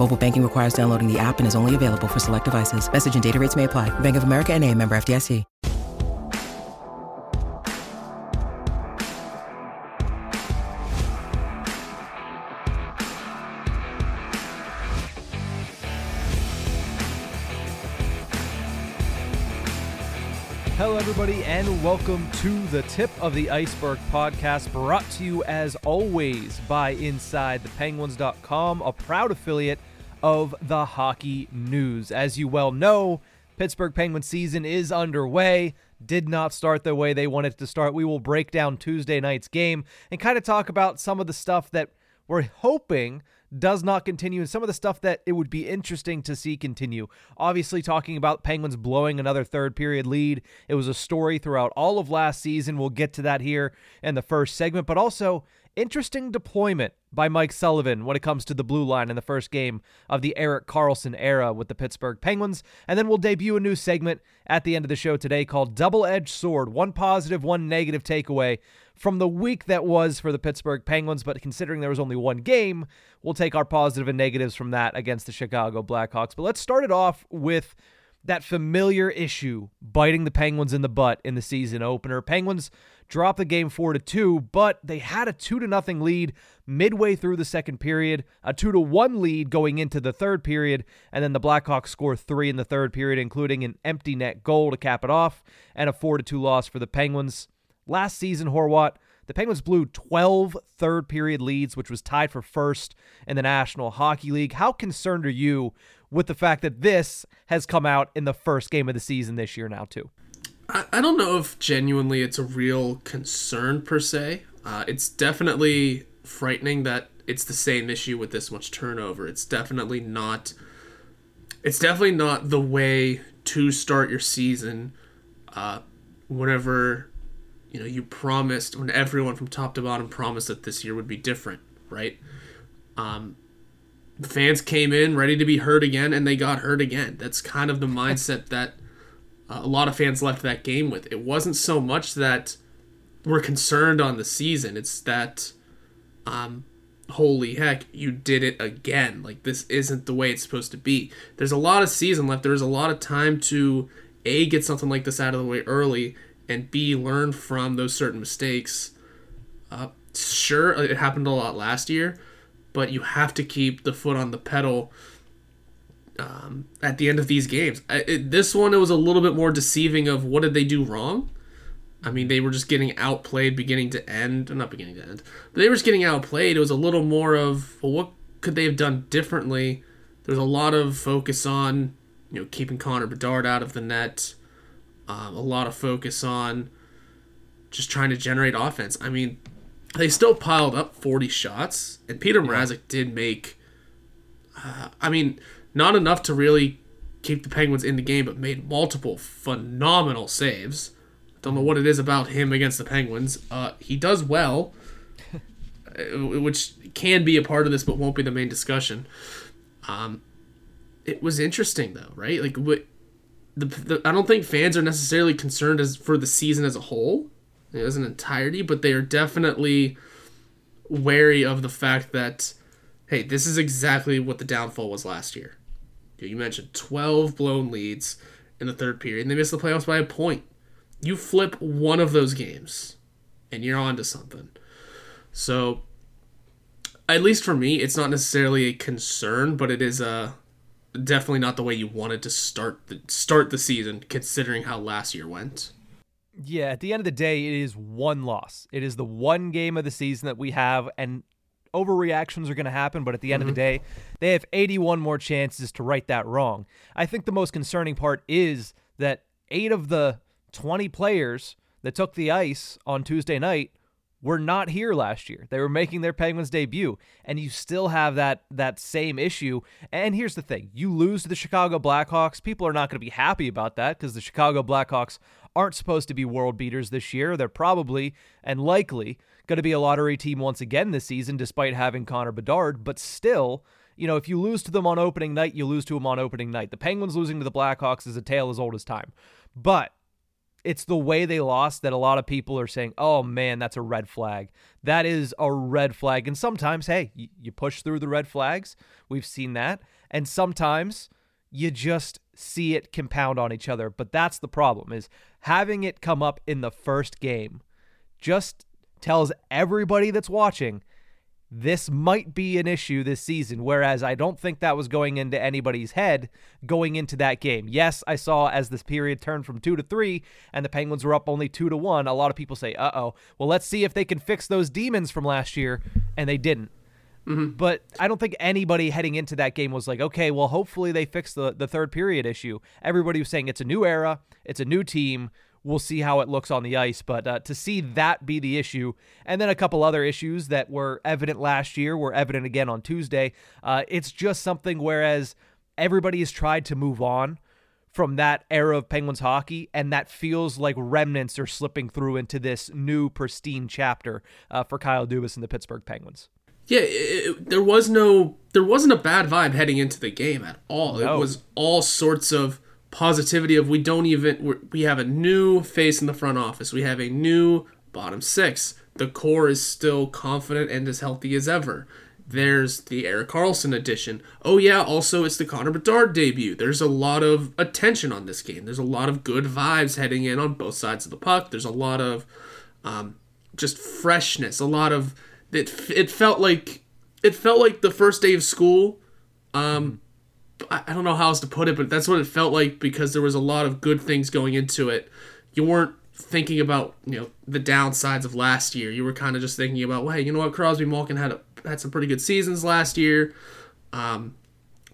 Mobile banking requires downloading the app and is only available for select devices. Message and data rates may apply. Bank of America and a member FDIC. Hello, everybody, and welcome to the Tip of the Ice-Burgh podcast, brought to you as always by InsideThePenguins.com, a proud affiliate of the Hockey News. As you well know, Pittsburgh Penguins season is underway. Did not start the way they wanted to start. We will break down Tuesday night's game and kind of talk about some of the stuff that we're hoping does not continue and some of the stuff that it would be interesting to see continue. Obviously, talking about Penguins blowing another third period lead. It was a story throughout all of last season. We'll get to that here in the first segment, but also interesting deployment by Mike Sullivan when it comes to the blue line in the first game of the Erik Karlsson era with the Pittsburgh Penguins. And then we'll debut a new segment at the end of the show today called Double Edged Sword one positive, one negative takeaway from the week that was for the Pittsburgh Penguins. But considering there was only one game, we'll take our positive and negatives from that against the Chicago Blackhawks. But let's start it off with that familiar issue biting the Penguins in the butt in the season opener. Penguins dropped the game 4 to 2, but they had a 2 to nothing lead midway through the second period, a 2 to 1 lead going into the third period, and then the Blackhawks score 3 in the third period including an empty net goal to cap it off and a 4 to 2 loss for the Penguins. Last season, Horwat, the Penguins blew 12 third period leads, which was tied for first in the National Hockey League. How concerned are you with the fact that this has come out in the first game of the season this year now, too? I, I don't know if genuinely it's a real concern per se. Uh, it's definitely frightening that it's the same issue with this much turnover. It's definitely not. It's definitely not the way to start your season. Uh, whenever you know you promised, when everyone from top to bottom promised that this year would be different, right? Um, fans came in ready to be hurt again, and they got hurt again. That's kind of the mindset that a lot of fans left that game with. It wasn't so much that we're concerned on the season; it's that, um, holy heck, you did it again. Like this isn't the way it's supposed to be. There's a lot of season left. There's a lot of time to a get something like this out of the way early, and b learn from those certain mistakes. Uh, sure, it happened a lot last year, but you have to keep the foot on the pedal um, at the end of these games. I, it, this one, it was a little bit more deceiving of what did they do wrong. I mean, they were just getting outplayed beginning to end. Not beginning to end, but they were just getting outplayed. It was a little more of, well, what could they have done differently? There's a lot of focus on, you know, keeping Connor Bedard out of the net. Um, a lot of focus on just trying to generate offense. I mean, they still piled up 40 shots, and Peter Mrazek did make. Uh, I mean, not enough to really keep the Penguins in the game, but made multiple phenomenal saves. I don't know what it is about him against the Penguins. Uh, he does well, uh, which can be a part of this, but won't be the main discussion. Um, it was interesting though, right? Like what. The, the, I don't think fans are necessarily concerned as for the season as a whole, as an entirety, but they are definitely wary of the fact that, hey, this is exactly what the downfall was last year. You mentioned 12 blown leads in the third period, and they missed the playoffs by a point. You flip one of those games, and you're on to something. So, at least for me, it's not necessarily a concern, but it is a definitely not the way you wanted to start the start the season, considering how last year went. Yeah, at the end of the day, it is one loss. It is the one game of the season that we have, and overreactions are going to happen, but at the end mm-hmm. of the mm-hmm. day, they have 81 more chances to right that wrong. I think the most concerning part is that eight of the 20 players that took the ice on Tuesday night were not here last year. They were making their Penguins debut, and you still have that that same issue. And here's the thing: you lose to the Chicago Blackhawks. People are not going to be happy about that because the Chicago Blackhawks aren't supposed to be world beaters this year. They're probably and likely going to be a lottery team once again this season, despite having Connor Bedard. But still, you know, if you lose to them on opening night, you lose to them on opening night. The Penguins losing to the Blackhawks is a tale as old as time. But it's the way they lost that a lot of people are saying, oh man, that's a red flag. That is a red flag. And sometimes, hey, you push through the red flags. We've seen that. And sometimes you just see it compound on each other. But that's the problem is having it come up in the first game just tells everybody that's watching this might be an issue this season. Whereas I don't think that was going into anybody's head going into that game. Yes, I saw as this period turned from two to three and the Penguins were up only two to one, a lot of people say, uh oh, well, let's see if they can fix those demons from last year. And they didn't. Mm-hmm. But I don't think anybody heading into that game was like, okay, well, hopefully they fix the, the third period issue. Everybody was saying it's a new era, it's a new team we'll see how it looks on the ice. But uh, to see that be the issue, and then a couple other issues that were evident last year were evident again on Tuesday, uh, it's just something whereas everybody has tried to move on from that era of Penguins hockey, and that feels like remnants are slipping through into this new pristine chapter uh, for Kyle Dubas and the Pittsburgh Penguins. Yeah, it, there was no, there wasn't a bad vibe heading into the game at all. No. It was all sorts of positivity of we don't even we have a new face in the front office. We have a new bottom six. The core is still confident and as healthy as ever. There's the Erik Karlsson edition. Oh yeah, also it's the Connor Bedard debut. There's a lot of attention on this game. There's a lot of good vibes heading in on both sides of the puck. There's a lot of um, just freshness. A lot of it. It felt like it felt like the first day of school. Um, I don't know how else to put it, but that's what it felt like because there was a lot of good things going into it. You weren't thinking about you know the downsides of last year. You were kind of just thinking about, well, hey, you know what, Crosby Malkin had a, had some pretty good seasons last year. Um,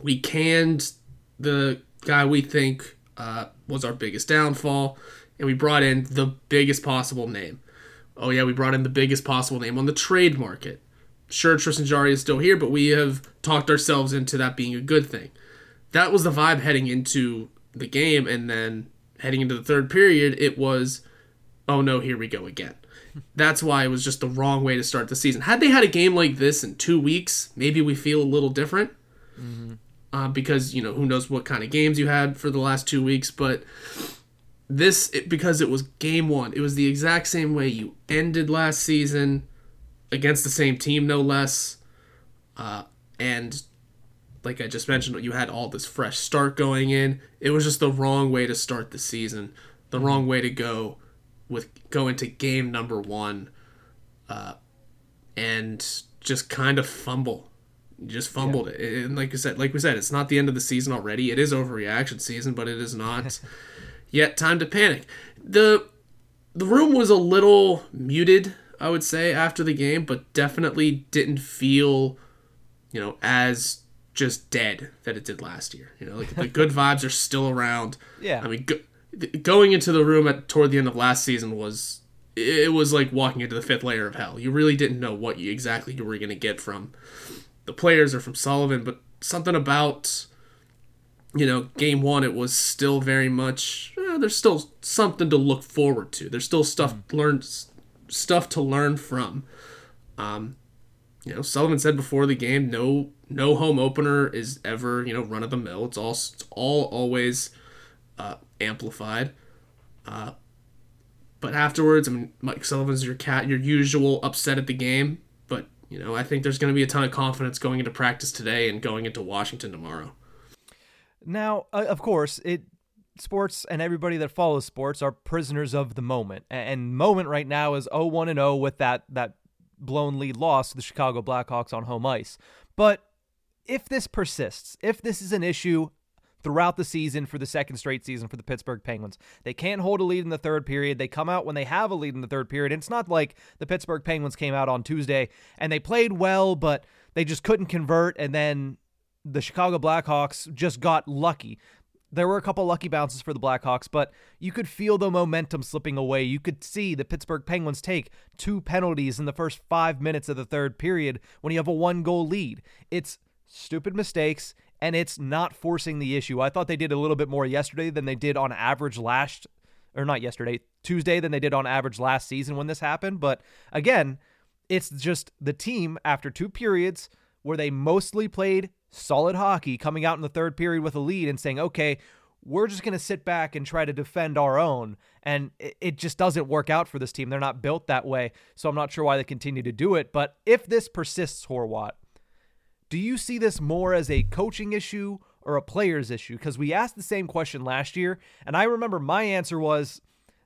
we canned the guy we think uh, was our biggest downfall, and we brought in the biggest possible name. Oh yeah, we brought in the biggest possible name on the trade market. Sure, Tristan Jarry is still here, but we have talked ourselves into that being a good thing that was the vibe heading into the game, and then heading into the third period, it was, oh no, here we go again. That's why it was just the wrong way to start the season. Had they had a game like this in two weeks, maybe we feel a little different. Mm-hmm. Uh, because you know who knows what kind of games you had for the last two weeks, but this it, because it was game one, it was the exact same way you ended last season against the same team, no less. Uh, and like I just mentioned, you had all this fresh start going in. It was just the wrong way to start the season, the wrong way to go with go into game number one, uh, and just kind of fumble. You just fumbled yeah. it, and like I said, like we said, it's not the end of the season already. It is overreaction season, but it is not yet time to panic. the The room was a little muted, I would say, after the game, but definitely didn't feel, you know, as just dead that it did last year. You know, like the good vibes are still around. Yeah. I mean, go, going into the room at toward the end of last season was it was like walking into the fifth layer of hell. You really didn't know what you exactly you were going to get from the players or from Sullivan, but something about you know game one it was still very much eh, there's still something to look forward to. There's still stuff mm. learned stuff to learn from. Um, you know, Sullivan said before the game, no no home opener is ever you know run of the mill. It's all it's all always uh, amplified. Uh, but afterwards, I mean, Mike Sullivan's your cat, your usual upset at the game. But you know, I think there's going to be a ton of confidence going into practice today and going into Washington tomorrow. Now, uh, of course, it sports and everybody that follows sports are prisoners of the moment. And moment right now is 0-1 and 0 with that that blown lead loss to the Chicago Blackhawks on home ice. But if this persists, if this is an issue throughout the season for the second straight season for the Pittsburgh Penguins. They can't hold a lead in the third period. They come out when they have a lead in the third period. And it's not like the Pittsburgh Penguins came out on Tuesday and they played well, but they just couldn't convert. And then the Chicago Blackhawks just got lucky. There were a couple lucky bounces for the Blackhawks, but you could feel the momentum slipping away. You could see the Pittsburgh Penguins take two penalties in the first five minutes of the third period when you have a one goal lead. It's stupid mistakes and it's not forcing the issue. I thought they did a little bit more yesterday than they did on average last, or not yesterday, Tuesday than they did on average last season when this happened. But again, it's just the team after two periods where they mostly played solid hockey coming out in the third period with a lead and saying, okay, we're just going to sit back and try to defend our own. And it just doesn't work out for this team. They're not built that way. So I'm not sure why they continue to do it. But if this persists, Horwat, do you see this more as a coaching issue or a player's issue? Because we asked the same question last year. And I remember my answer was,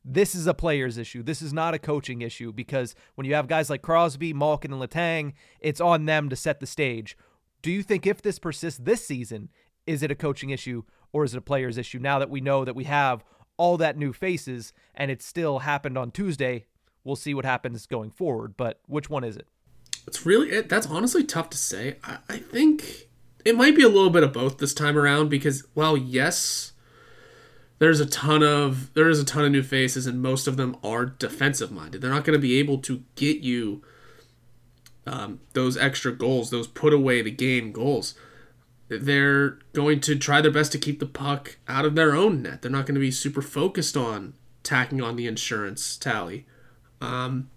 this is a player's issue. This is not a coaching issue because when you have guys like Crosby, Malkin, and Letang, it's on them to set the stage. Do you think if this persists this season, is it a coaching issue or is it a player's issue now that we know that we have all that new faces and it still happened on Tuesday? We'll see what happens going forward, but which one is it? It's really it, that's honestly tough to say. I, I think it might be a little bit of both this time around because well, yes, there's a ton of there is a ton of new faces and most of them are defensive minded. They're not going to be able to get you um, those extra goals, those put away the game goals. They're going to try their best to keep the puck out of their own net. They're not going to be super focused on tacking on the insurance tally. Um,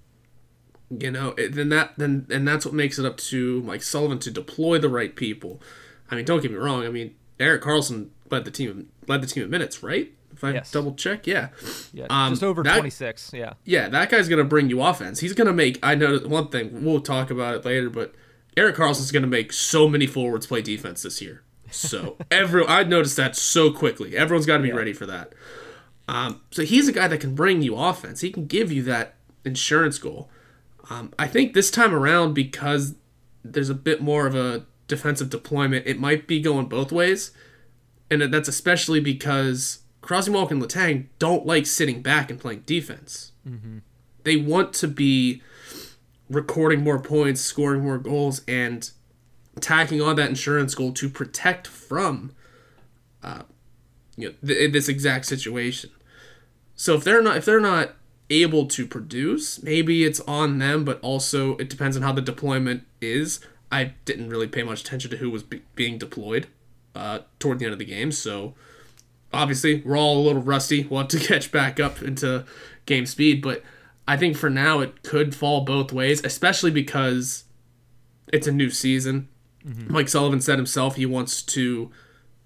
you know, then that then and that's what makes it up to Mike Sullivan to deploy the right people. I mean, don't get me wrong. I mean, Erik Karlsson led the team led the team in minutes, right? If I Yes. double check, yeah, Yeah, Um, just over that- 26. Yeah. yeah, that guy's gonna bring you offense. He's gonna make. I know one thing. We'll talk about it later, but Erik Karlsson's gonna make so many forwards play defense this year. So every I noticed that so quickly. Everyone's got to be ready for that. Um, so he's a guy that can bring you offense. He can give you that insurance goal. Um, I think this time around because there's a bit more of a defensive deployment, it might be going both ways, and that's especially because Crosby, Malkin, and Letang don't like sitting back and playing defense. They want to be recording more points, scoring more goals, and tacking on that insurance goal to protect from, uh, you know, th- this exact situation. So if they're not if they're not able to produce, maybe it's on them, but also it depends on how the deployment is. I didn't really pay much attention to who was be- being deployed uh, toward the end of the game, so obviously we're all a little rusty. We'll have to catch back up into game speed, but I think for now it could fall both ways, especially because it's a new season. Mike Sullivan said himself he wants to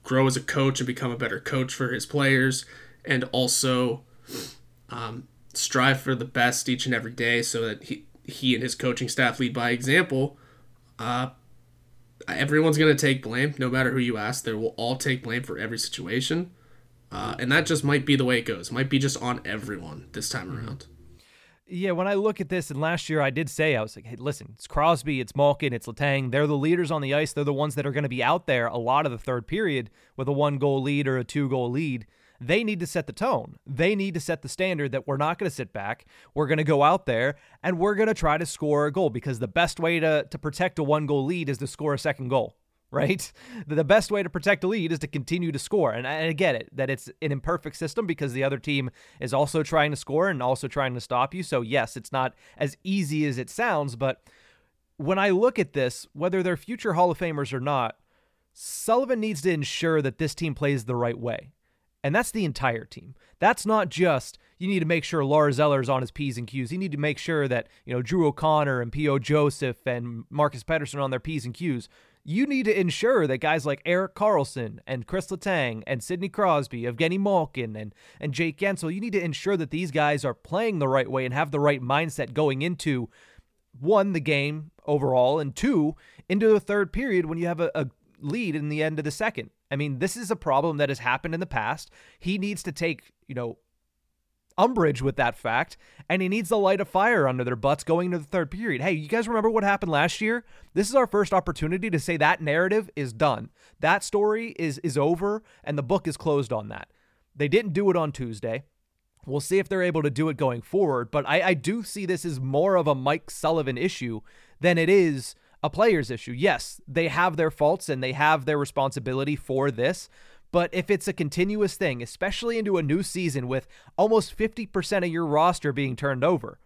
grow as a coach and become a better coach for his players, and also um, strive for the best each and every day, so that he he and his coaching staff lead by example. Uh, everyone's gonna take blame, no matter who you ask. They will all take blame for every situation, uh, and that just might be the way it goes. Might be just on everyone this time around. Yeah, when I look at this, and last year I did say, I was like, hey, listen, it's Crosby, it's Malkin, it's Letang. They're the leaders on the ice. They're the ones that are going to be out there a lot of the third period with a one goal lead or a two goal lead. They need to set the tone. They need to set the standard that we're not going to sit back. We're going to go out there and we're going to try to score a goal because the best way to, to protect a one goal lead is to score a second goal right? The best way to protect a lead is to continue to score. And I, get it that it's an imperfect system because the other team is also trying to score and also trying to stop you. So, yes, it's not as easy as it sounds. But when I look at this, whether they're future Hall of Famers or not, Sullivan needs to ensure that this team plays the right way. And that's the entire team. That's not just you need to make sure Lars Eller's on his P's and Q's. You need to make sure that, you know, Drew O'Connor and P.O. Joseph and Marcus Pettersson on their P's and Q's. You need to ensure that guys like Erik Karlsson and Kris Letang and Sidney Crosby, Evgeni Malkin and, and Jake Guentzel, you need to ensure that these guys are playing the right way and have the right mindset going into one, the game overall, and two, into the third period when you have a, a lead in the end of the second. I mean, this is a problem that has happened in the past. He needs to take, you know, umbrage with that fact, and he needs to light a fire under their butts going into the third period. Hey, you guys remember what happened last year? This is our first opportunity to say that narrative is done. That story is is over, and the book is closed on that. They didn't do it on Tuesday. We'll see if they're able to do it going forward, but I, I do see this as more of a Mike Sullivan issue than it is a player's issue. Yes, they have their faults and they have their responsibility for this, but if it's a continuous thing, especially into a new season with almost 50% of your roster being turned over,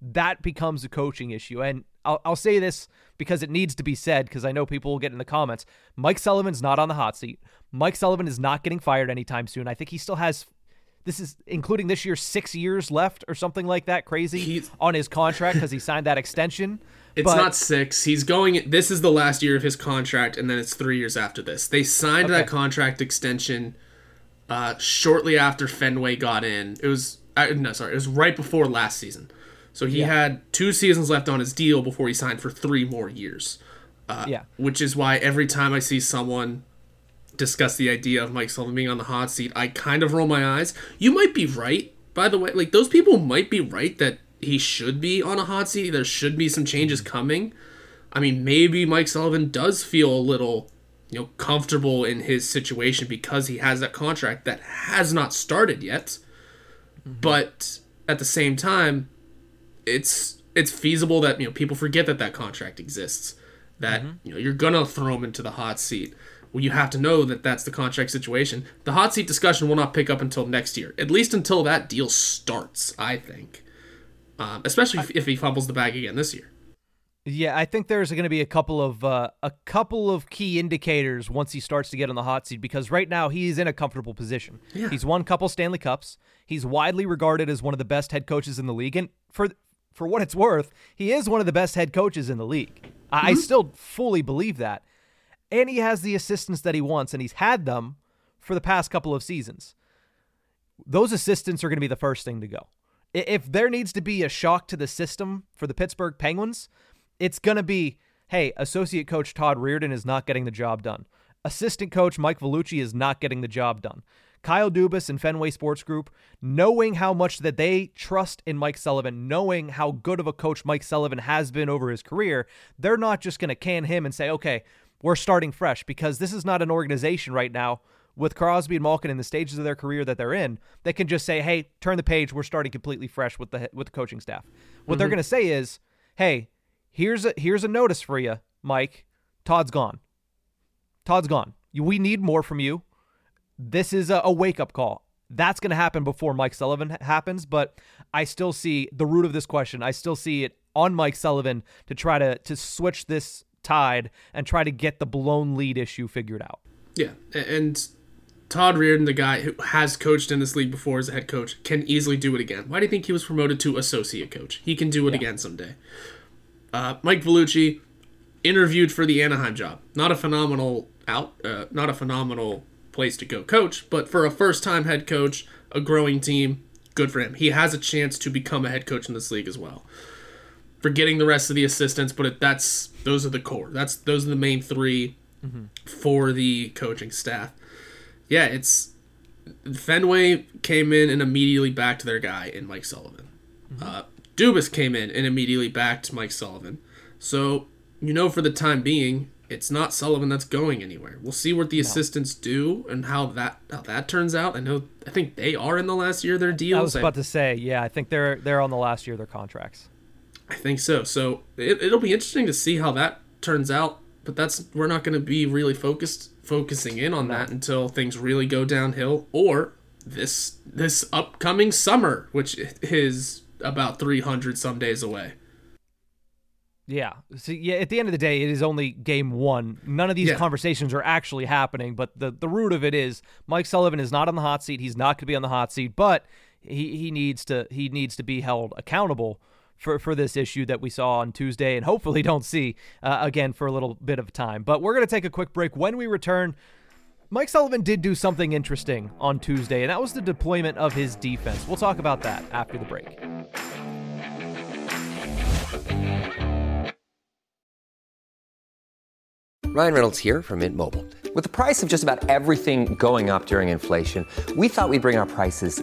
that becomes a coaching issue. And I'll, I'll say this because it needs to be said because I know people will get in the comments. Mike Sullivan's not on the hot seat. Mike Sullivan is not getting fired anytime soon. I think he still has this is including this year six years left or something like that crazy He's, on his contract because he signed that extension it's but, not six he's going this is the last year of his contract and then it's three years after this they signed okay. that contract extension uh, shortly after fenway got in it was uh, no sorry it was right before last season so he yeah. had two seasons left on his deal before he signed for three more years uh, yeah which is why every time i see someone discuss the idea of Mike Sullivan being on the hot seat, I kind of roll my eyes. You might be right, by the way. Like those people might be right that he should be on a hot seat. There should be some changes coming. I mean, maybe Mike Sullivan does feel a little, you know, comfortable in his situation because he has that contract that has not started yet. Mm-hmm. But at the same time, it's it's feasible that you know people forget that that contract exists. That mm-hmm. you know you're gonna throw him into the hot seat well, you have to know that that's the contract situation. The hot seat discussion will not pick up until next year, at least until that deal starts. I think, um, especially if, if, he fumbles the bag again this year. Yeah, I think there's going to be a couple of uh, a couple of key indicators once he starts to get on the hot seat because right now he's in a comfortable position. Yeah. He's won a couple Stanley Cups. He's widely regarded as one of the best head coaches in the league, and for for what it's worth, he is one of the best head coaches in the league. Mm-hmm. I still fully believe that and he has the assistants that he wants, and he's had them for the past couple of seasons. Those assistants are going to be the first thing to go. If there needs to be a shock to the system for the Pittsburgh Penguins, it's going to be hey, associate coach Todd Reirden is not getting the job done. Assistant coach Mike Vellucci is not getting the job done. Kyle Dubas and Fenway Sports Group, knowing how much that they trust in Mike Sullivan, knowing how good of a coach Mike Sullivan has been over his career, they're not just going to can him and say, okay, we're starting fresh because this is not an organization right now with Crosby and Malkin in the stages of their career that they're in they can just say, "Hey, turn the page. We're starting completely fresh with the with the coaching staff." What mm-hmm. they're going to say is, "Hey, here's a here's a notice for you, Mike. Todd's gone. Todd's gone. We need more from you. This is a, a wake up call. That's going to happen before Mike Sullivan happens, but I still see the root of this question. I still see it on Mike Sullivan to try to to switch this tide and try to get the blown lead issue figured out. Yeah, and Todd Reirden, the guy who has coached in this league before as a head coach, can easily do it again. Why do you think he was promoted to associate coach? He can do it yeah. again someday. Uh, Mike Vellucci interviewed for the Anaheim job. Not a phenomenal out, uh, not a phenomenal place to go coach, but for a first-time head coach, a growing team, good for him. He has a chance to become a head coach in this league as well forgetting the rest of the assistants, but it, that's those are the core. That's those are the main 3 mm-hmm. for the coaching staff. Yeah, it's Fenway came in and immediately backed their guy in Mike Sullivan. Mm-hmm. Uh, Dubas came in and immediately backed Mike Sullivan. So you know, for the time being, it's not Sullivan that's going anywhere. We'll see what the no. assistants do and how that how that turns out. I know I think they are in the last year of their deals. I was about I, to say, yeah, I think they're they're on the last year of their contracts. I think so. So it, it'll be interesting to see how that turns out. But that's we're not going to be really focused focusing in on that until things really go downhill, or this this upcoming summer, which is about three hundred some days away. Yeah. So yeah, at the end of the day, it is only game one. None of these yeah. conversations are actually happening, but the the root of it is Mike Sullivan is not on the hot seat. He's not going to be on the hot seat, but he he needs to he needs to be held accountable for, for this issue that we saw on Tuesday and hopefully don't see uh, again for a little bit of time. But we're going to take a quick break. When we return, Mike Sullivan did do something interesting on Tuesday, and that was the deployment of his defense. We'll talk about that after the break. Ryan Reynolds here from Mint Mobile. With the price of just about everything going up during inflation, we thought we'd bring our prices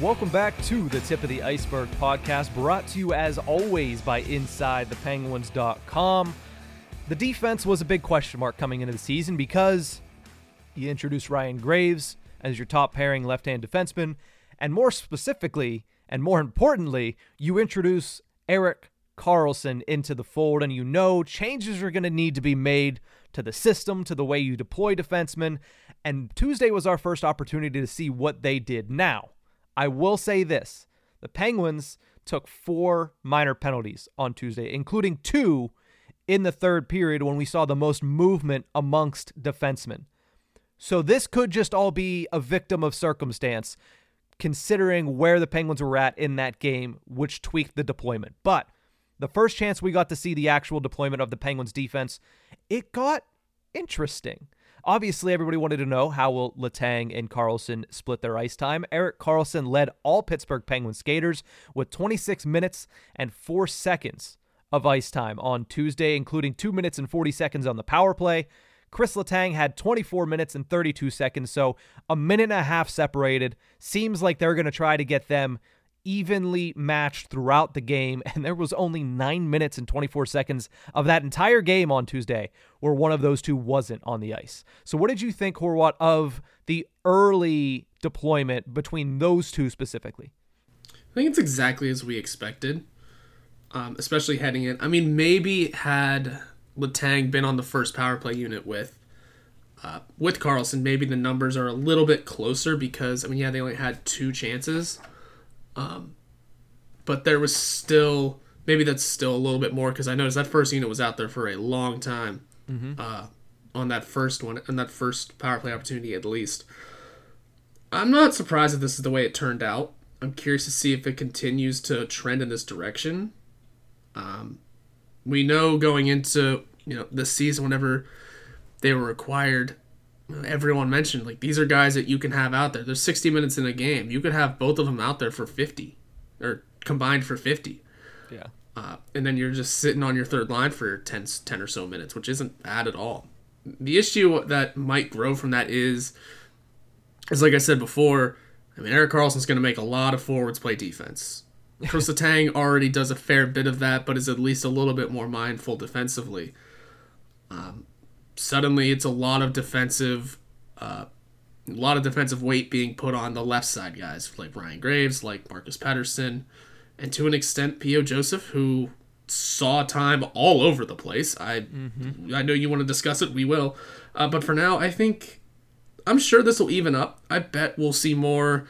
Welcome back to the Tip of the Ice-Burgh podcast, brought to you as always by InsideThePenguins.com. The defense was a big question mark coming into the season because you introduced Ryan Graves as your top pairing left hand defenseman, and more specifically, and more importantly, you introduce Erik Karlsson into the fold, and you know changes are going to need to be made to the system, to the way you deploy defensemen. And Tuesday was our first opportunity to see what they did. Now, I will say this the Penguins took four minor penalties on Tuesday, including two in the third period when we saw the most movement amongst defensemen. So this could just all be a victim of circumstance, considering where the Penguins were at in that game, which tweaked the deployment. But the first chance we got to see the actual deployment of the Penguins defense, it got interesting. Obviously, everybody wanted to know how will Letang and Karlsson split their ice time. Erik Karlsson led all Pittsburgh Penguins skaters with 26 minutes and 4 seconds of ice time on Tuesday, including 2 minutes and 40 seconds on the power play. Kris Letang had 24 minutes and 32 seconds, so a minute and a half separated. Seems like they're going to try to get them evenly matched throughout the game, and there was only 9 minutes and 24 seconds of that entire game on Tuesday where one of those two wasn't on the ice. So, what did you think, Horwat, of the early deployment between those two specifically? I think it's exactly as we expected, um, especially heading in. I mean, maybe had Letang been on the first power play unit with uh, with Karlsson, maybe the numbers are a little bit closer because I mean, yeah, they only had two chances, um, but there was still maybe that's still a little bit more because I noticed that first unit was out there for a long time uh, on that first one, on that first power play opportunity at least. I'm not surprised that this is the way it turned out. I'm curious to see if it continues to trend in this direction. Um, we know going into you know the season, whenever they were acquired, everyone mentioned like these are guys that you can have out there. There's 60 minutes in a game. You could have both of them out there for 50 or combined for 50. Yeah. Uh, and then you're just sitting on your third line for 10, 10 or so minutes, which isn't bad at all. The issue that might grow from that is, is like I said before, I mean, Erik Karlsson's going to make a lot of forwards play defense. Kris Letang already does a fair bit of that, but is at least a little bit more mindful defensively. Um, suddenly, it's a lot of defensive, uh, a lot of defensive weight being put on the left side guys like Ryan Graves, like Marcus Pettersson, and to an extent, P.O. Joseph, who saw time all over the place. I I know you want to discuss it, we will. Uh, but for now, I think I'm sure this will even up. I bet we'll see more.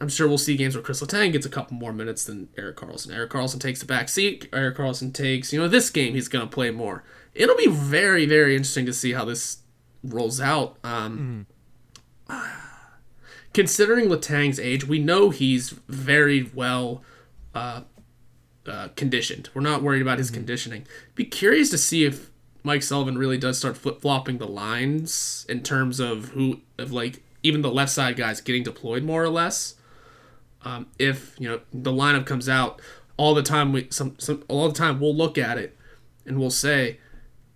I'm sure we'll see games where Kris Letang gets a couple more minutes than Erik Karlsson. Erik Karlsson takes the back seat. Erik Karlsson takes, you know, this game he's going to play more. It'll be very, very interesting to see how this rolls out. Um, Considering Letang's age, we know he's very well uh, uh, conditioned. We're not worried about his conditioning. Be curious to see if Mike Sullivan really does start flip flopping the lines in terms of who, of like even the left side guys getting deployed more or less. Um, if you know the lineup comes out all the time, we some, some all the time we'll look at it and we'll say,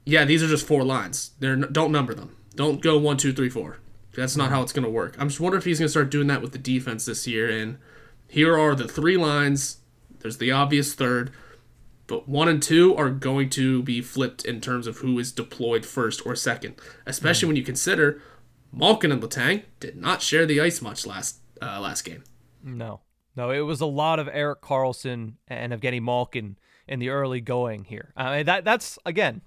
yeah, these are just four lines. They're don't number them. Don't go one, two, three, four. That's not how it's going to work. I'm just wondering if he's going to start doing that with the defense this year. And here are the three lines. There's the obvious third. but one and two are going to be flipped in terms of who is deployed first or second, especially mm. when you consider Malkin and Letang did not share the ice much last uh, last game. No, no, it was a lot of Erik Karlsson and Evgeni Malkin in the early going here. Uh, that that's again,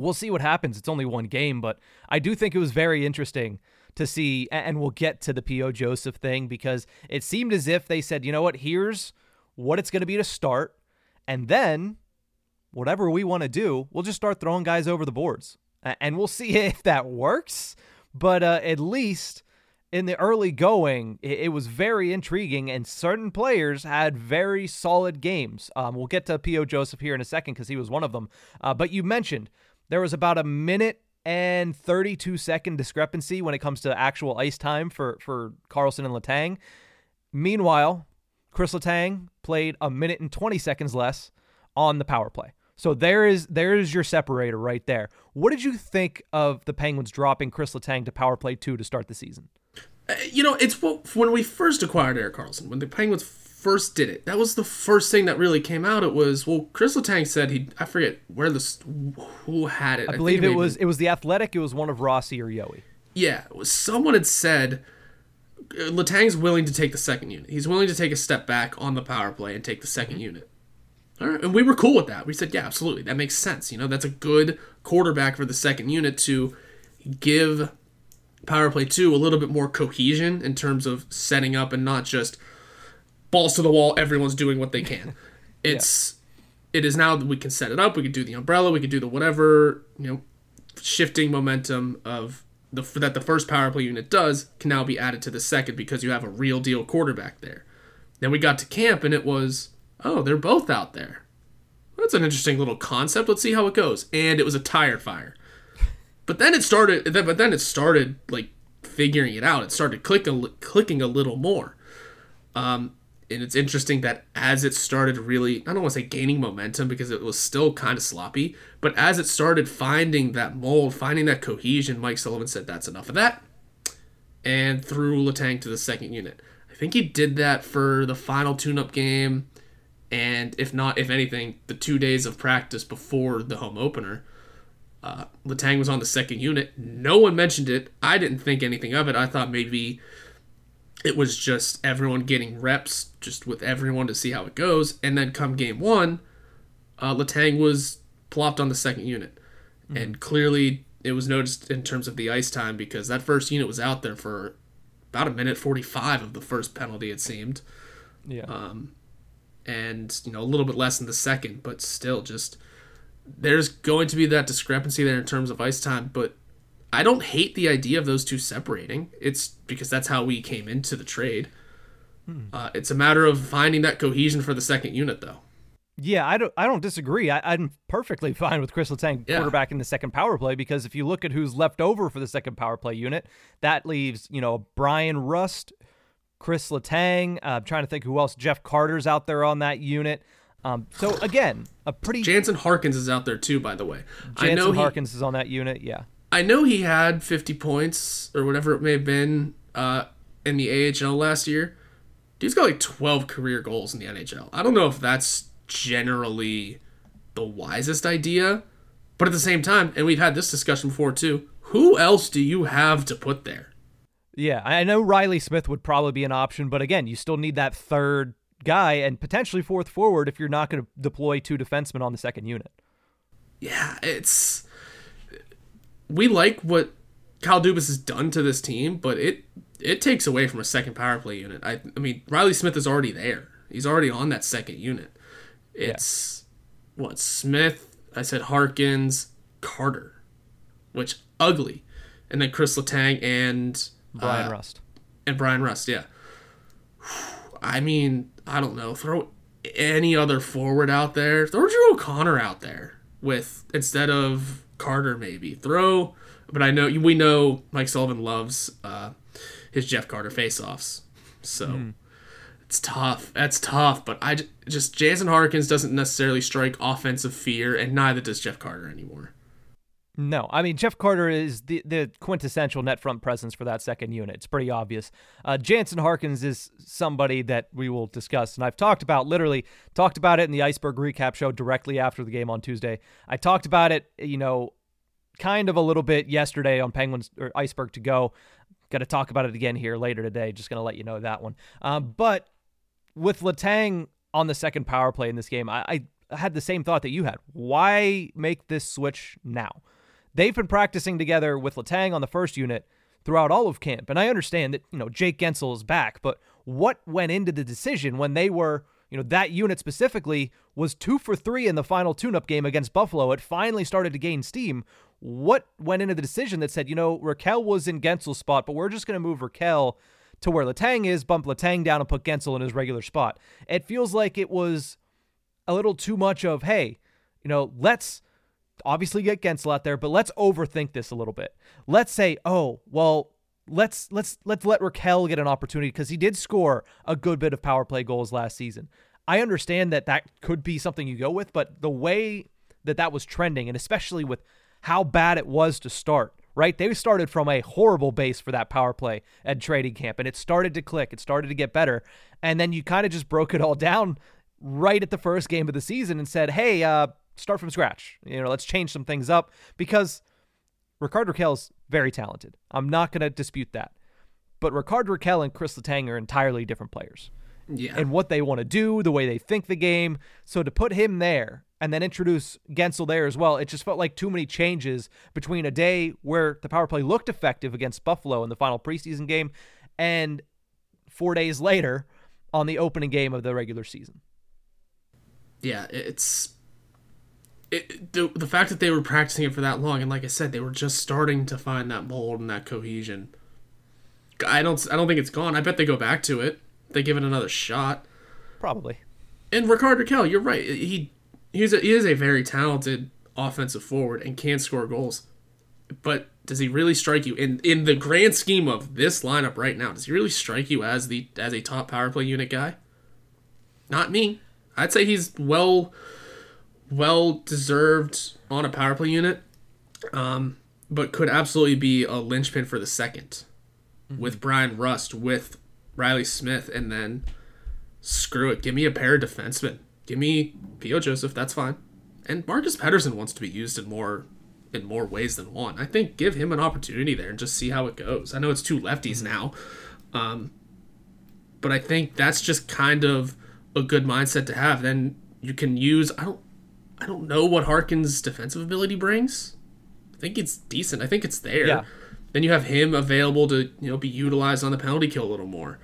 we'll see what happens. It's only one game, but I do think it was very interesting to see, and we'll get to the P.O. Joseph thing because it seemed as if they said, you know what, here's what it's going to be to start, and then whatever we want to do, we'll just start throwing guys over the boards, and we'll see if that works. But uh, at least in the early going, it, was very intriguing, and certain players had very solid games. Um, we'll get to P.O. Joseph here in a second because he was one of them. Uh, but you mentioned there was about a minute and 32 second discrepancy when it comes to actual ice time for, for Karlsson and Letang. Meanwhile, Kris Letang played a minute and 20 seconds less on the power play. So there is there is your separator right there. What did you think of the Penguins dropping Kris Letang to power play two to start the season? Uh, you know, it's when we first acquired Erik Karlsson, when the Penguins first did it, that was the first thing that really came out. It was well, Crystal Letang said he I forget where this who had it. I, I believe it, it was it was the Athletic. It was one of Rossi or Yohe. Yeah, someone had said uh, Letang's willing to take the second unit. He's willing to take a step back on the power play and take the 2nd mm-hmm. unit. All right, and we were cool with that. We said, yeah, absolutely, that makes sense. You know, that's a good quarterback for the second unit to give power play two a little bit more cohesion in terms of setting up and not just balls to the wall. Everyone's doing what they can. It's yeah. it is now that we can set it up. We can do the umbrella. We can do the whatever you know, shifting momentum of the that the first power play unit does can now be added to the second because you have a real deal quarterback there. Then we got to camp and it was oh they're both out there. That's an interesting little concept. Let's see how it goes. And it was a tire fire. But then it started. But then it started like figuring it out. It started clicking clicking a little more. Um, and it's interesting that as it started really, I don't want to say gaining momentum because it was still kind of sloppy, but as it started finding that mold, finding that cohesion, Mike Sullivan said, "That's enough of that," and threw Letang to the second unit. I think he did that for the final tune-up game, and if not, if anything, the two days of practice before the home opener. Uh, Letang was on the second unit. No one mentioned it. I didn't think anything of it. I thought maybe it was just everyone getting reps, just with everyone to see how it goes. And then come game one, uh, Letang was plopped on the second unit. Mm-hmm. And clearly it was noticed in terms of the ice time because that first unit was out there for about a minute 45 of the first penalty, it seemed. Yeah. Um, and, you know, a little bit less in the second, but still just – there's going to be that discrepancy there in terms of ice time, but I don't hate the idea of those two separating. It's because that's how we came into the trade. Hmm. Uh, it's a matter of finding that cohesion for the second unit, though. Yeah, I don't. I don't disagree. I, am perfectly fine with Kris Letang yeah. quarterback in the second power play because if you look at who's left over for the second power play unit, that leaves you know Bryan Rust, Kris Letang. Uh, I'm trying to think who else. Jeff Carter's out there on that unit. Um, so again, a pretty Jansen Harkins is out there too, by the way. Jansen I know Harkins he, is on that unit. Yeah, I know he had 50 points or whatever it may have been uh, in the AHL last year. Dude's got like 12 career goals in the NHL. I don't know if that's generally the wisest idea, but at the same time, and we've had this discussion before too. Who else do you have to put there? Yeah, I know Reilly Smith would probably be an option, but again, you still need that third guy and potentially fourth forward if you're not going to deploy two defensemen on the second unit. Yeah, it's we like what Kyle Dubas has done to this team, but it it takes away from a second power play unit. I I mean Reilly Smith is already there. He's already on that second unit. It's yeah. what Smith. I said Harkins, Carter, which ugly, and then Kris Letang and Bryan uh, Rust and Bryan Rust. Yeah. I mean, I don't know, throw any other forward out there. Throw Drew O'Connor out there with instead of Carter maybe. Throw, but I know we know Mike Sullivan loves uh, his Jeff Carter faceoffs, so mm. it's tough. That's tough. But I just Jansen Harkins doesn't necessarily strike offensive fear, and neither does Jeff Carter anymore. No, I mean Jeff Carter is the, the quintessential net front presence for that second unit. It's pretty obvious. Uh, Jansen Harkins is somebody that we will discuss, and I've talked about literally talked about it in the Ice-Burgh recap show directly after the game on Tuesday. I talked about it, you know, kind of a little bit yesterday on Penguins or Ice-Burgh to go. Got to talk about it again here later today. Just gonna let you know that one. Um, but with Letang on the second power play in this game, I, I had the same thought that you had. Why make this switch now? They've been practicing together with Letang on the first unit throughout all of camp. And I understand that, you know, Jake Guentzel is back, but what went into the decision when they were, you know, that unit specifically was two for three in the final tune up game against Buffalo? It finally started to gain steam. What went into the decision that said, you know, Rakell was in Guentzel's spot, but we're just going to move Rakell to where Letang is, bump Letang down, and put Guentzel in his regular spot? It feels like it was a little too much of, hey, you know, let's obviously get Guentzel out there, but let's overthink this a little bit. Let's say, oh, well, let's let's let's let Rakell get an opportunity because he did score a good bit of power play goals last season. I understand that that could be something you go with, but the way that that was trending, and especially with how bad it was to start, right? They started from a horrible base for that power play at trading camp, and it started to click. It started to get better, and then you kind of just broke it all down right at the first game of the season and said, "Hey, uh, start from scratch. You know, let's change some things up because Rickard Rakell's very talented. I'm not going to dispute that. But Rickard Rakell and Kris Letang are entirely different players. Yeah. And what they want to do, the way they think the game. So to put him there and then introduce Guentzel there as well, it just felt like too many changes between a day where the power play looked effective against Buffalo in the final preseason game and four days later on the opening game of the regular season. Yeah, it's it, the, the fact that they were practicing it for that long, and like I said, they were just starting to find that mold and that cohesion. I don't, I don't think it's gone. I bet they go back to it. They give it another shot. Probably. And Rickard Rakell, you're right. He he's a, he is a very talented offensive forward and can score goals. But does he really strike you in in the grand scheme of this lineup right now? Does he really strike you as the as a top power play unit guy? Not me. I'd say he's well well deserved on a power play unit, um, but could absolutely be a linchpin for the 2nd mm-hmm. with Bryan Rust, with Reilly Smith, and then screw it. Give me a pair of defensemen. Give me P.O. Joseph. That's fine. And Marcus Pettersson wants to be used in more in more ways than one. I think give him an opportunity there and just see how it goes. I know it's two lefties mm-hmm. now, um, but I think that's just kind of a good mindset to have. Then you can use. I don't. I don't know what Harkins' defensive ability brings. I think it's decent. I think it's there. Yeah. Then you have him available to you know be utilized on the penalty kill a little more.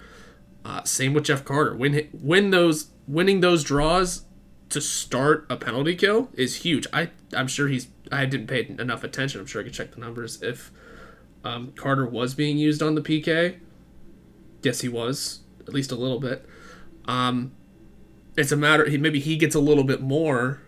Uh, same with Jeff Carter. Win win those winning those draws to start a penalty kill is huge. I I'm sure he's I didn't pay enough attention. I'm sure I could check the numbers if um, Carter was being used on the PK. Yes, he was at least a little bit. Um, it's a matter. Maybe he gets a little bit more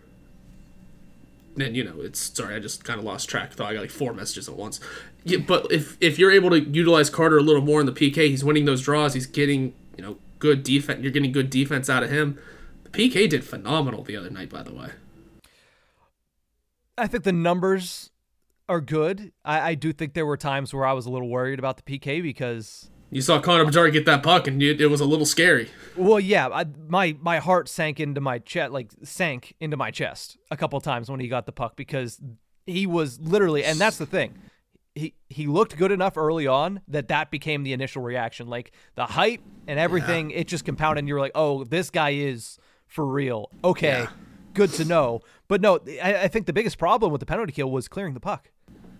and you know it's sorry i just kind of lost track. Thought i got like four messages at once. Yeah, but if if you're able to utilize carter a little more in the pk he's winning those draws he's getting you know good defense you're getting good defense out of him. The pk did phenomenal the other night by the way. I think the numbers are good. I, I do think there were times where i was a little worried about the pk because you saw Connor Bedard get that puck, and it, it was a little scary. Well, yeah, I, my my heart sank into my chest, like sank into my chest a couple times when he got the puck because he was literally, and that's the thing. He, he looked good enough early on that that became the initial reaction. Like the hype and everything, yeah. it just compounded. And you're like, oh, this guy is for real. Okay, yeah. good to know. But no, I, I think the biggest problem with the penalty kill was clearing the puck.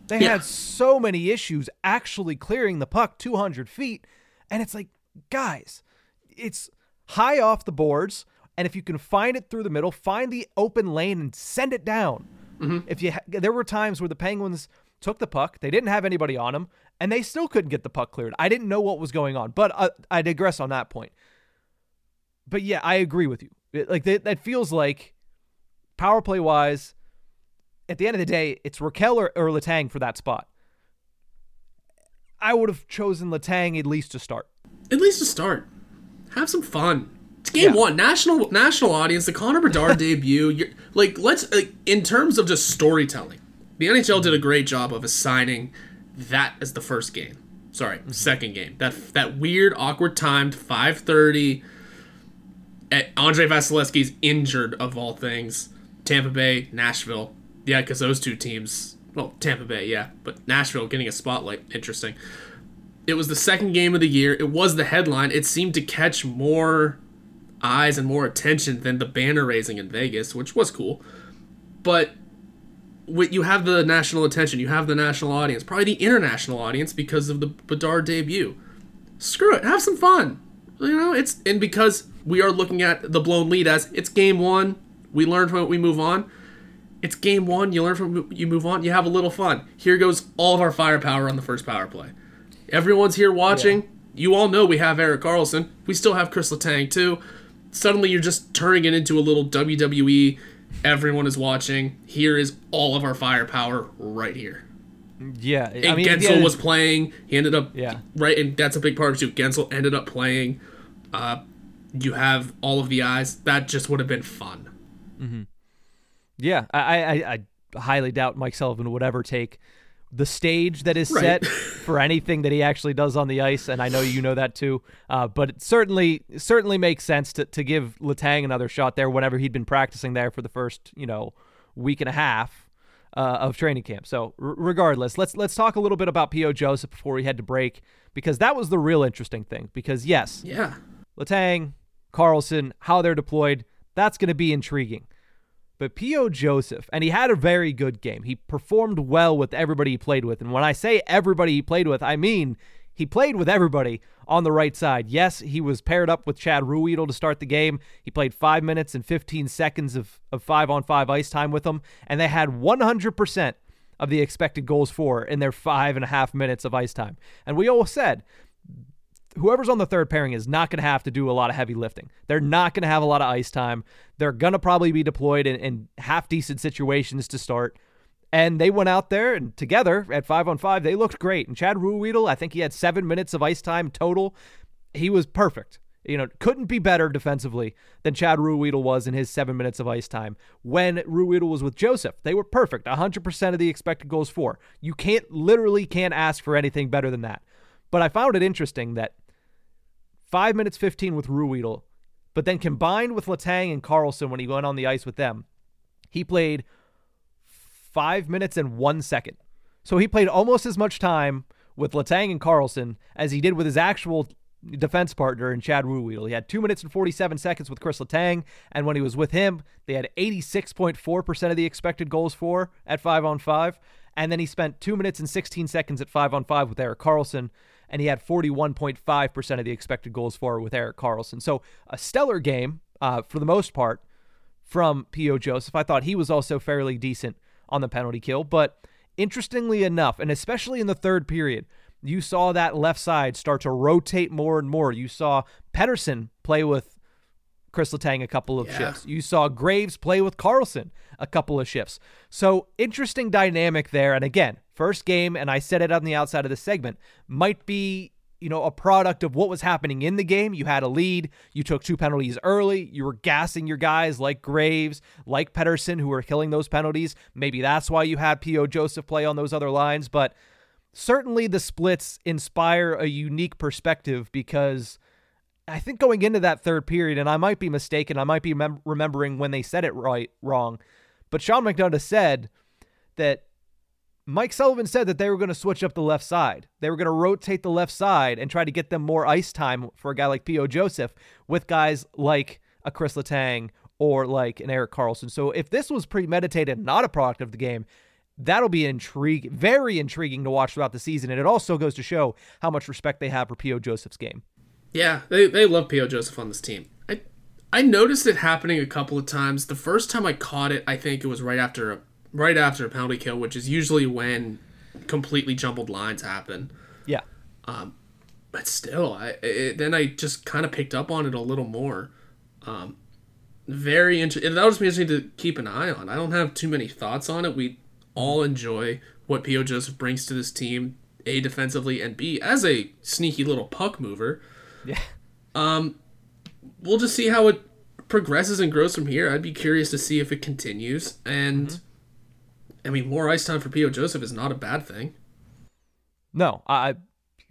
They yeah. had so many issues actually clearing the puck 200 feet. And it's like, guys, it's high off the boards. And if you can find it through the middle, find the open lane and send it down. Mm-hmm. If you, ha- there were times where the Penguins took the puck, they didn't have anybody on them, and they still couldn't get the puck cleared. I didn't know what was going on, but uh, I digress on that point. But yeah, I agree with you. It, like that, that feels like power play wise, at the end of the day, it's Rakell or, or Letang for that spot. I would have chosen Letang at least to start. At least to start. Have some fun. It's game yeah. one, national national audience, the Connor Bedard debut. You're, like, let's like, in terms of just storytelling, The NHL did a great job of assigning that as the first game. Sorry, mm-hmm. second game. That that weird, awkward timed 5:30. At eh, Andrei Vasilevskiy's injured of all things. Tampa Bay, Nashville. Yeah, because those two teams. Well, Tampa Bay, yeah, but Nashville getting a spotlight. Interesting. It was the second game of the year. It was the headline. It seemed to catch more eyes and more attention than the banner raising in Vegas, which was cool. But you have the national attention, you have the national audience, probably the international audience because of the Bedard debut. Screw it, have some fun. You know, it's and because we are looking at the blown lead as it's game one, we learn from it, we move on. It's game one, you learn from you move on, you have a little fun. Here goes all of our firepower on the first power play. Everyone's here watching. Yeah. You all know we have Erik Karlsson. We still have Kris Letang too. Suddenly you're just turning it into a little WWE Everyone is watching. Here is all of our firepower right here. Yeah, and I mean, Guentzel yeah, was playing. He ended up yeah right, and that's a big part of it too. Guentzel ended up playing. Uh, you have all of the eyes. That just would have been fun. Mm-hmm. Yeah, I, I I highly doubt Mike Sullivan would ever take the stage that is right. set for anything that he actually does on the ice, and I know you know that too. Uh, but it certainly certainly makes sense to to give Letang another shot there whenever he'd been practicing there for the first you know week and a half uh, of training camp. So r- regardless, let's let's talk a little bit about P.O. Joseph before we head to break because that was the real interesting thing. Because yes, yeah, Letang, Karlsson, how they're deployed, that's going to be intriguing. But P.O. Joseph, and he had a very good game. He performed well with everybody he played with. And when I say everybody he played with, I mean he played with everybody on the right side. Yes, he was paired up with Chad Ruhwedel to start the game. He played five minutes and 15 seconds of, of five on five ice time with them, and they had 100% of the expected goals for in their five and a half minutes of ice time. And we all said whoever's on the third pairing is not going to have to do a lot of heavy lifting. They're not going to have a lot of ice time. They're going to probably be deployed in, in half decent situations to start. And they went out there and together at five on five, they looked great. And Chad Ruhwedel, I think he had seven minutes of ice time total. He was perfect. You know, couldn't be better defensively than Chad Ruhwedel was in his seven minutes of ice time. When Ruhwedel was with Joseph, they were perfect. 100% of the expected goals for. You can't, literally can't ask for anything better than that. But I found it interesting that five minutes 15 with Ruhwedel, but then combined with Letang and Karlsson when he went on the ice with them, he played five minutes and one second. So he played almost as much time with Letang and Karlsson as he did with his actual defense partner in Chad Ruhwedel. He had two minutes and 47 seconds with Kris Letang, and when he was with him, they had 86.4% of the expected goals for at five on five. And then he spent two minutes and 16 seconds at five on five with Erik Karlsson and he had 41.5% of the expected goals for with Erik Karlsson. So a stellar game uh, for the most part from P.O. Joseph. I thought he was also fairly decent on the penalty kill, but interestingly enough, and especially in the third period, you saw that left side start to rotate more and more. You saw Pettersson play with Kris Letang a couple of yeah. shifts. You saw Graves play with Karlsson a couple of shifts. So interesting dynamic there. And again, first game, and I said it on the outside of the segment, might be you know, a product of what was happening in the game. You had a lead. You took two penalties early. You were gassing your guys like Graves, like Pettersson, who were killing those penalties. Maybe that's why you had P.O. Joseph play on those other lines. But certainly the splits inspire a unique perspective because I think going into that third period, and I might be mistaken, I might be mem- remembering when they said it right wrong, but Sean McDonough said that Mike Sullivan said that they were going to switch up the left side. They were going to rotate the left side and try to get them more ice time for a guy like P.O. Joseph with guys like a Kris Letang or like an Erik Karlsson. So if this was premeditated, not a product of the game, that'll be intriguing, very intriguing to watch throughout the season. And it also goes to show how much respect they have for P.O. Joseph's game. Yeah, they, they love P.O. Joseph on this team. I I noticed it happening a couple of times. The first time I caught it, I think it was right after a right after a penalty kill, which is usually when completely jumbled lines happen. Yeah. Um, but still, I it, then I just kind of picked up on it a little more. Um, very interesting. That was interesting to keep an eye on. I don't have too many thoughts on it. We all enjoy what P.O. Joseph brings to this team, a defensively and b as a sneaky little puck mover. Yeah. Um, we'll just see how it progresses and grows from here. I'd be curious to see if it continues. And mm-hmm. I mean, more ice time for P.O. Joseph is not a bad thing. No, I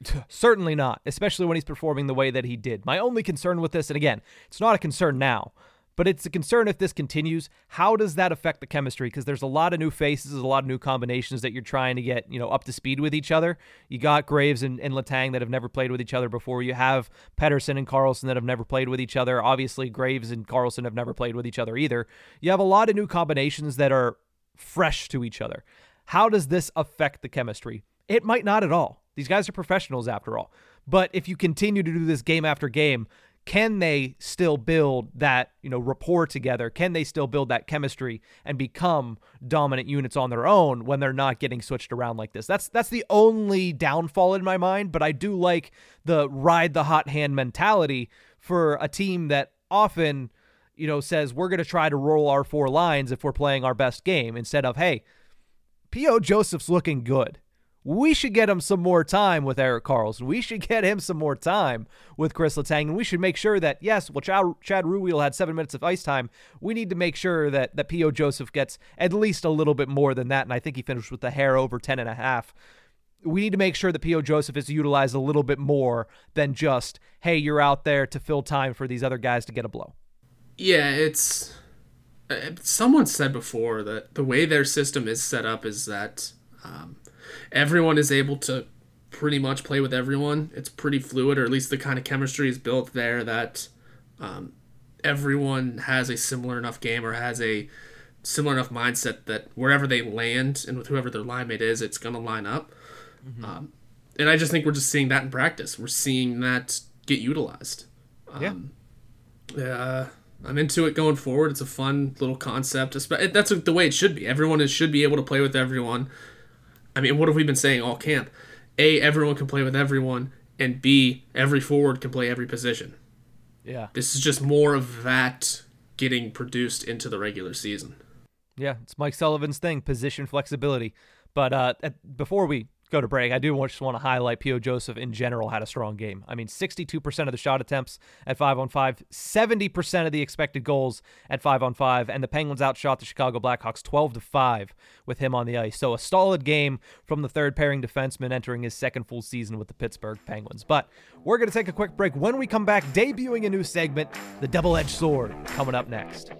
certainly not, especially when he's performing the way that he did. My only concern with this, and again, it's not a concern now, but it's a concern if this continues. How does that affect the chemistry? Because there's a lot of new faces, a lot of new combinations that you're trying to get, you know, up to speed with each other. You got Graves and, and Letang that have never played with each other before. You have Pettersson and Karlsson that have never played with each other. Obviously, Graves and Karlsson have never played with each other either. You have a lot of new combinations that are fresh to each other. How does this affect the chemistry? It might not at all. These guys are professionals after all. But if you continue to do this game after game, can they still build that, you know, rapport together? Can they still build that chemistry and become dominant units on their own when they're not getting switched around like this? That's that's the only downfall in my mind, but I do like the ride the hot hand mentality for a team that often, you know, says we're going to try to roll our four lines if we're playing our best game instead of, hey, P.O. Joseph's looking good we should get him some more time with Erik Karlsson. We should get him some more time with Kris Letang. And we should make sure that, yes, well, Chad, Chad Ruhwedel had seven minutes of ice time. We need to make sure that, that P.O. Joseph gets at least a little bit more than that. And I think he finished with the hair over 10 and a half. We need to make sure that P.O. Joseph is utilized a little bit more than just, hey, you're out there to fill time for these other guys to get a blow. Yeah, it's. Uh, someone said before that the way their system is set up is that um, everyone is able to pretty much play with everyone. It's pretty fluid, or at least the kind of chemistry is built there that um, everyone has a similar enough game or has a similar enough mindset that wherever they land and with whoever their line mate is, it's going to line up. Mm-hmm. Um, and I just think we're just seeing that in practice. We're seeing that get utilized. Um, yeah. Uh, I'm into it going forward. It's a fun little concept. That's the way it should be. Everyone should be able to play with everyone. I mean, what have we been saying all camp? A, everyone can play with everyone, and B, every forward can play every position. Yeah. This is just more of that getting produced into the regular season. Yeah, it's Mike Sullivan's thing, position flexibility. But uh, at, before we go to break, I do just want to highlight P.O. Joseph in general had a strong game. I mean, 62% of the shot attempts at 5 on 5, 70% of the expected goals at 5 on 5, and the Penguins outshot the Chicago Blackhawks 12 to 5 with him on the ice. So a solid game from the third pairing defenseman entering his second full season with the Pittsburgh Penguins. But we're going to take a quick break. When we come back, debuting a new segment, The Double Edged Sword, coming up next.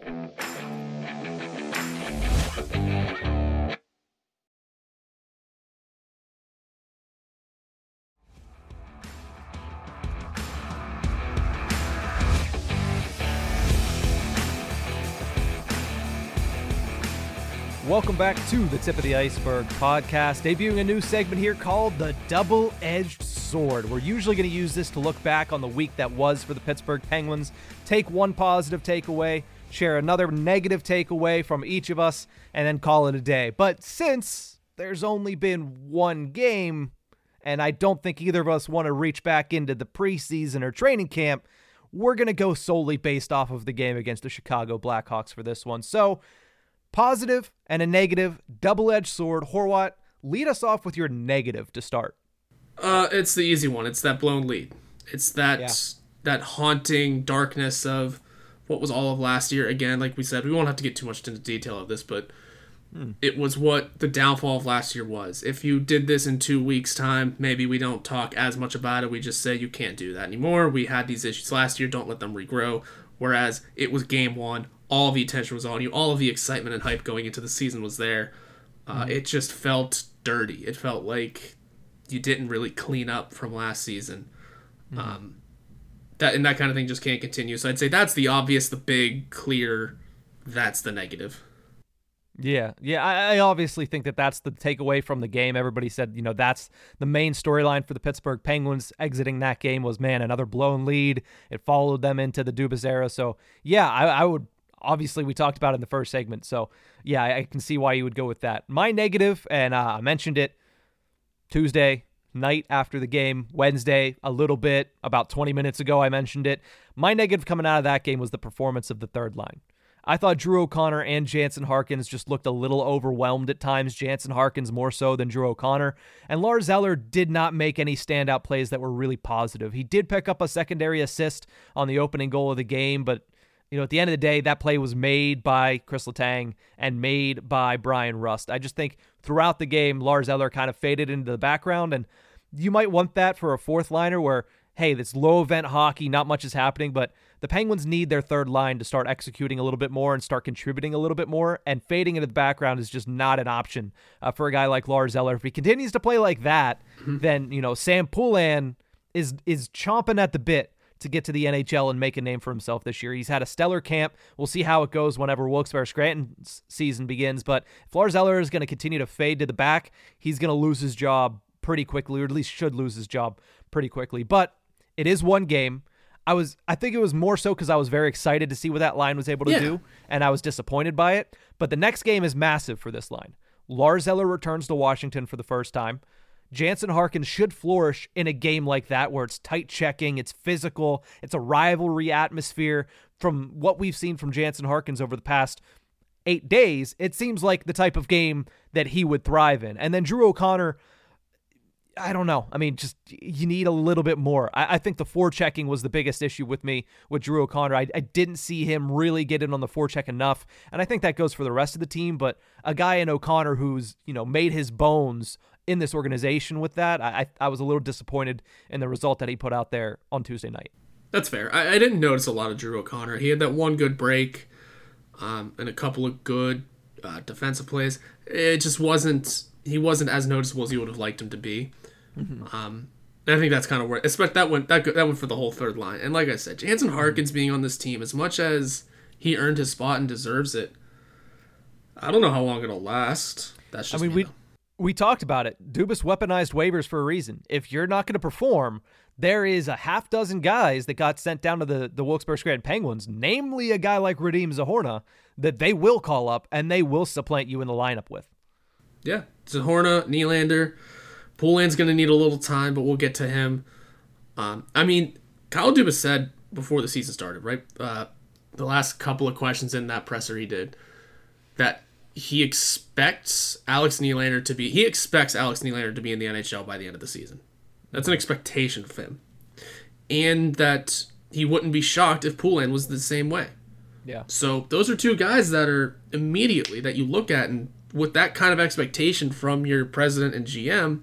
Welcome back to the Tip of the Ice-Burgh podcast, debuting a new segment here called the Double Edged Sword. We're usually going to use this to look back on the week that was for the Pittsburgh Penguins, take one positive takeaway, share another negative takeaway from each of us, and then call it a day. But since there's only been one game, and I don't think either of us want to reach back into the preseason or training camp, we're going to go solely based off of the game against the Chicago Blackhawks for this one. So, positive and a negative, double edged sword. Horwat, lead us off with your negative to start. Uh, it's the easy one. It's that blown lead. It's that yeah. that haunting darkness of what was all of last year. Again, like we said, we won't have to get too much into detail of this, but hmm. it was what the downfall of last year was. If you did this in two weeks' time, maybe we don't talk as much about it. We just say you can't do that anymore. We had these issues last year. Don't let them regrow. Whereas it was game one all the attention was on you, all of the excitement and hype going into the season was there. Uh, mm-hmm. It just felt dirty. It felt like you didn't really clean up from last season. Mm-hmm. Um, that and that kind of thing just can't continue. So I'd say that's the obvious, the big, clear. That's the negative. Yeah, yeah. I, I, obviously think that that's the takeaway from the game. Everybody said, you know, that's the main storyline for the Pittsburgh Penguins exiting that game was, man, another blown lead. It followed them into the Dubas era. So, yeah, I, I would obviously we talked about it in the first segment. So yeah, I, can see why you would go with that. My negative, and uh, I mentioned it Tuesday night after the game, Wednesday a little bit about 20 minutes ago. I mentioned it. My negative coming out of that game was the performance of the third line. I thought Drew O'Connor and Jansen Harkins just looked a little overwhelmed at times. Jansen Harkins more so than Drew O'Connor. And Lars Eller did not make any standout plays that were really positive. He did pick up a secondary assist on the opening goal of the game, but you know, at the end of the day, that play was made by Kris Letang and made by Bryan Rust. I just think throughout the game, Lars Eller kind of faded into the background, and you might want that for a fourth liner where, hey, this low event hockey, not much is happening, but the Penguins need their third line to start executing a little bit more and start contributing a little bit more, and fading into the background is just not an option uh, for a guy like Lars Eller. If he continues to play like that, then, you know, Sam Poulin is is chomping at the bit to get to the NHL and make a name for himself this year. He's had a stellar camp. We'll see how it goes whenever Wilkes-Barre Scranton's season begins. But if Lars Eller is going to continue to fade to the back, he's going to lose his job pretty quickly, or at least should lose his job pretty quickly. But it is one game. I was I think it was more so because I was very excited to see what that line was able to yeah. do, and I was disappointed by it. But the next game is massive for this line. Lars Eller returns to Washington for the first time. Jansen Harkins should flourish in a game like that where it's tight checking, it's physical, it's a rivalry atmosphere. From what we've seen from Jansen Harkins over the past eight days, it seems like the type of game that he would thrive in. And then Drew O'Connor, I don't know. I mean, just you need a little bit more. I, I think the forechecking was the biggest issue with me with Drew O'Connor. I, I, didn't see him really get in on the forecheck enough, and I think that goes for the rest of the team. But a guy in O'Connor who's you know made his bones in this organization with that. I, I was a little disappointed in the result that he put out there on Tuesday night. That's fair. I, I didn't notice a lot of Drew O'Connor. He had that one good break um, and a couple of good uh, defensive plays. It just wasn't. He wasn't as noticeable as you would have liked him to be. Mm-hmm. Um, I think that's kind of where, especially that went that that went for the whole third line. And like I said, Jansen Harkins being on this team, as much as he earned his spot and deserves it, I don't know how long it'll last. That's just I mean, me, we we talked about it. Dubas weaponized waivers for a reason. If you're not going to perform, there is a half dozen guys that got sent down to the, the Wilkes-Barre Scranton Penguins, namely a guy like Radim Zohorna, that they will call up and they will supplant you in the lineup with. Yeah, Zohorna, Nylander, Poulin's going to need a little time, but we'll get to him. Um, I mean, Kyle Dubas said before the season started, right? Uh, the last couple of questions in that presser he did, that he expects Alex Nylander to be he expects Alex Nylander to be in the NHL by the end of the season. That's an expectation of him. And that he wouldn't be shocked if Poulin was the same way. Yeah. So those are two guys that are immediately that you look at and with that kind of expectation from your president and GM,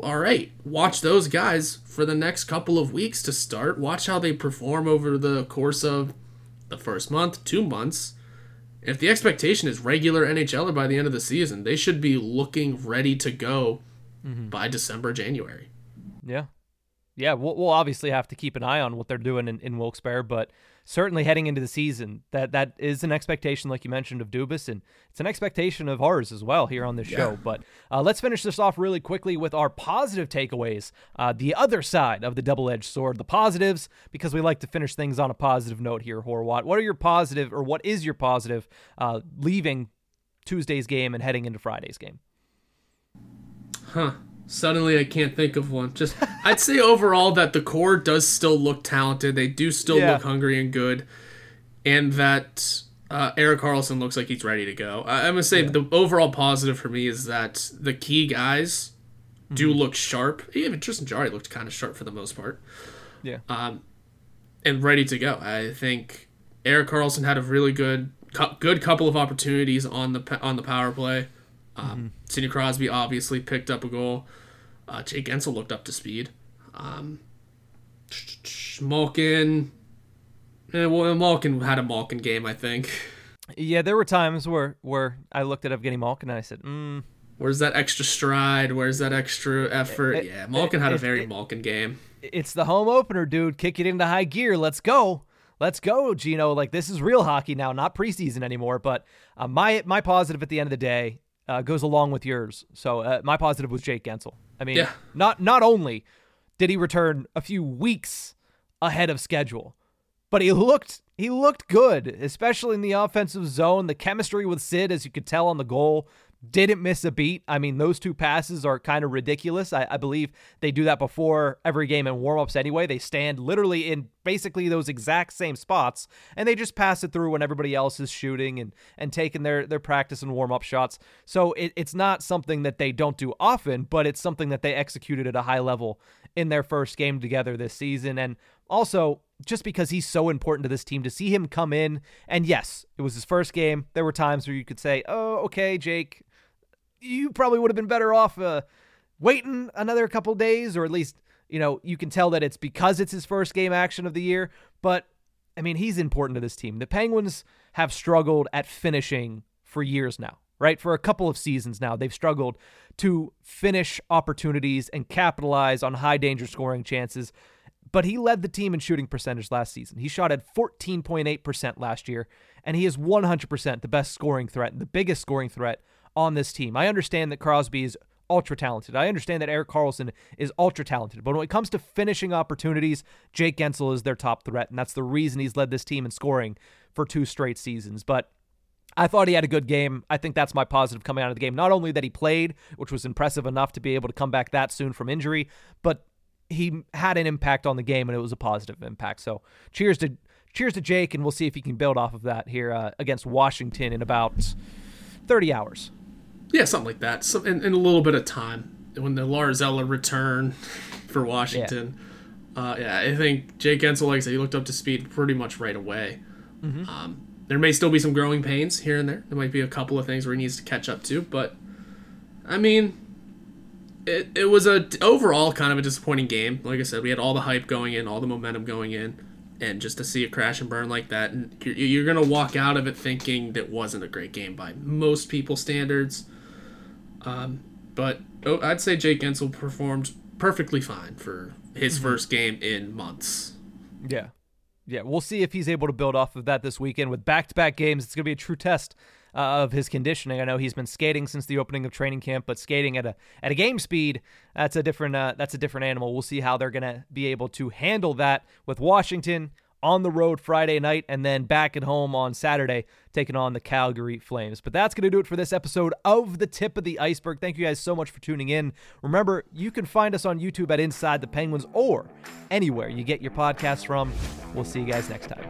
all right, watch those guys for the next couple of weeks to start. Watch how they perform over the course of the first month, two months, if the expectation is regular NHL, NHLer by the end of the season, they should be looking ready to go mm-hmm. by December, January. Yeah. Yeah, we'll, we'll obviously have to keep an eye on what they're doing in, in Wilkes-Barre, but certainly heading into the season, that that is an expectation, like you mentioned, of Dubas, and it's an expectation of ours as well here on this yeah. show. But uh, let's finish this off really quickly with our positive takeaways. Uh, the other side of the double-edged sword, the positives, because we like to finish things on a positive note here. Horwat, what are your positive, or what is your positive, uh, leaving Tuesday's game and heading into Friday's game? Huh. Suddenly, I can't think of one. Just, I'd say overall that the core does still look talented. They do still yeah. look hungry and good, and that uh, Erik Karlsson looks like he's ready to go. I, am gonna say yeah. the overall positive for me is that the key guys mm-hmm. do look sharp. Even Tristan Jarry looked kind of sharp for the most part. Yeah. Um, and ready to go. I think Erik Karlsson had a really good, good couple of opportunities on the on the power play. Um, mm-hmm. Sidney Crosby obviously picked up a goal. Uh, Jake Guentzel looked up to speed. Um, Malkin, eh, well, Malkin had a Malkin game, I think. Yeah, there were times where where I looked at Evgeni Malkin and I said, mm. "Where's that extra stride? Where's that extra effort?" It, yeah, Malkin it, had a very it, Malkin game. It's the home opener, dude. Kick it into high gear. Let's go. Let's go, Gino. Like this is real hockey now, not preseason anymore. But uh, my my positive at the end of the day uh, goes along with yours. So uh, my positive was Jake Guentzel. I mean, yeah. not not only did he return a few weeks ahead of schedule, but he looked he looked good, especially in the offensive zone. The chemistry with Sid, as you could tell on the goal, didn't miss a beat. I mean, those two passes are kind of ridiculous. I, I, believe they do that before every game in warmups anyway. They stand literally in basically those exact same spots and they just pass it through when everybody else is shooting and, and taking their, their practice and warm up shots. So it, it's not something that they don't do often, but it's something that they executed at a high level in their first game together this season. And also, just because he's so important to this team to see him come in. And yes, it was his first game. There were times where you could say, oh, okay, Jake, you probably would have been better off uh, waiting another couple days, or at least, you know, you can tell that it's because it's his first game action of the year. But I mean, he's important to this team. The Penguins have struggled at finishing for years now, right? For a couple of seasons now, they've struggled to finish opportunities and capitalize on high danger scoring chances. But he led the team in shooting percentage last season. He shot at 14.8% last year, and he is 100% the best scoring threat, the biggest scoring threat on this team. I understand that Crosby is ultra talented. I understand that Erik Karlsson is ultra talented. But when it comes to finishing opportunities, Jake Guentzel is their top threat, and that's the reason he's led this team in scoring for two straight seasons. But I thought he had a good game. I think that's my positive coming out of the game. Not only that he played, which was impressive enough to be able to come back that soon from injury, but he had an impact on the game and it was a positive impact. So cheers to cheers to Jake, and we'll see if he can build off of that here uh, against Washington in about 30 hours. Yeah, something like that. So in, in a little bit of time when the Lars Eller return for Washington. Yeah. Uh, yeah, I think Jake Guentzel, like I said, he looked up to speed pretty much right away. Mm-hmm. Um, there may still be some growing pains here and there. There might be a couple of things where he needs to catch up to, but I mean, it, it was a overall kind of a disappointing game. Like I said, we had all the hype going in, all the momentum going in, and just to see a crash and burn like that, and you're, you're gonna walk out of it thinking that wasn't a great game by most people's standards. Um, but oh, I'd say Jake Guentzel performed perfectly fine for his mm-hmm. first game in months. Yeah, yeah, we'll see if he's able to build off of that this weekend with back-to-back games. It's going to be a true test uh, of his conditioning. I know he's been skating since the opening of training camp, but skating at a at a game speed that's a different uh, that's a different animal. We'll see how they're going to be able to handle that with Washington on the road Friday night and then back at home on Saturday, taking on the Calgary Flames. But that's going to do it for this episode of The Tip of the Ice-Burgh. Thank you guys so much for tuning in. Remember, you can find us on YouTube at Inside the Penguins or anywhere you get your podcasts from. We'll see you guys next time.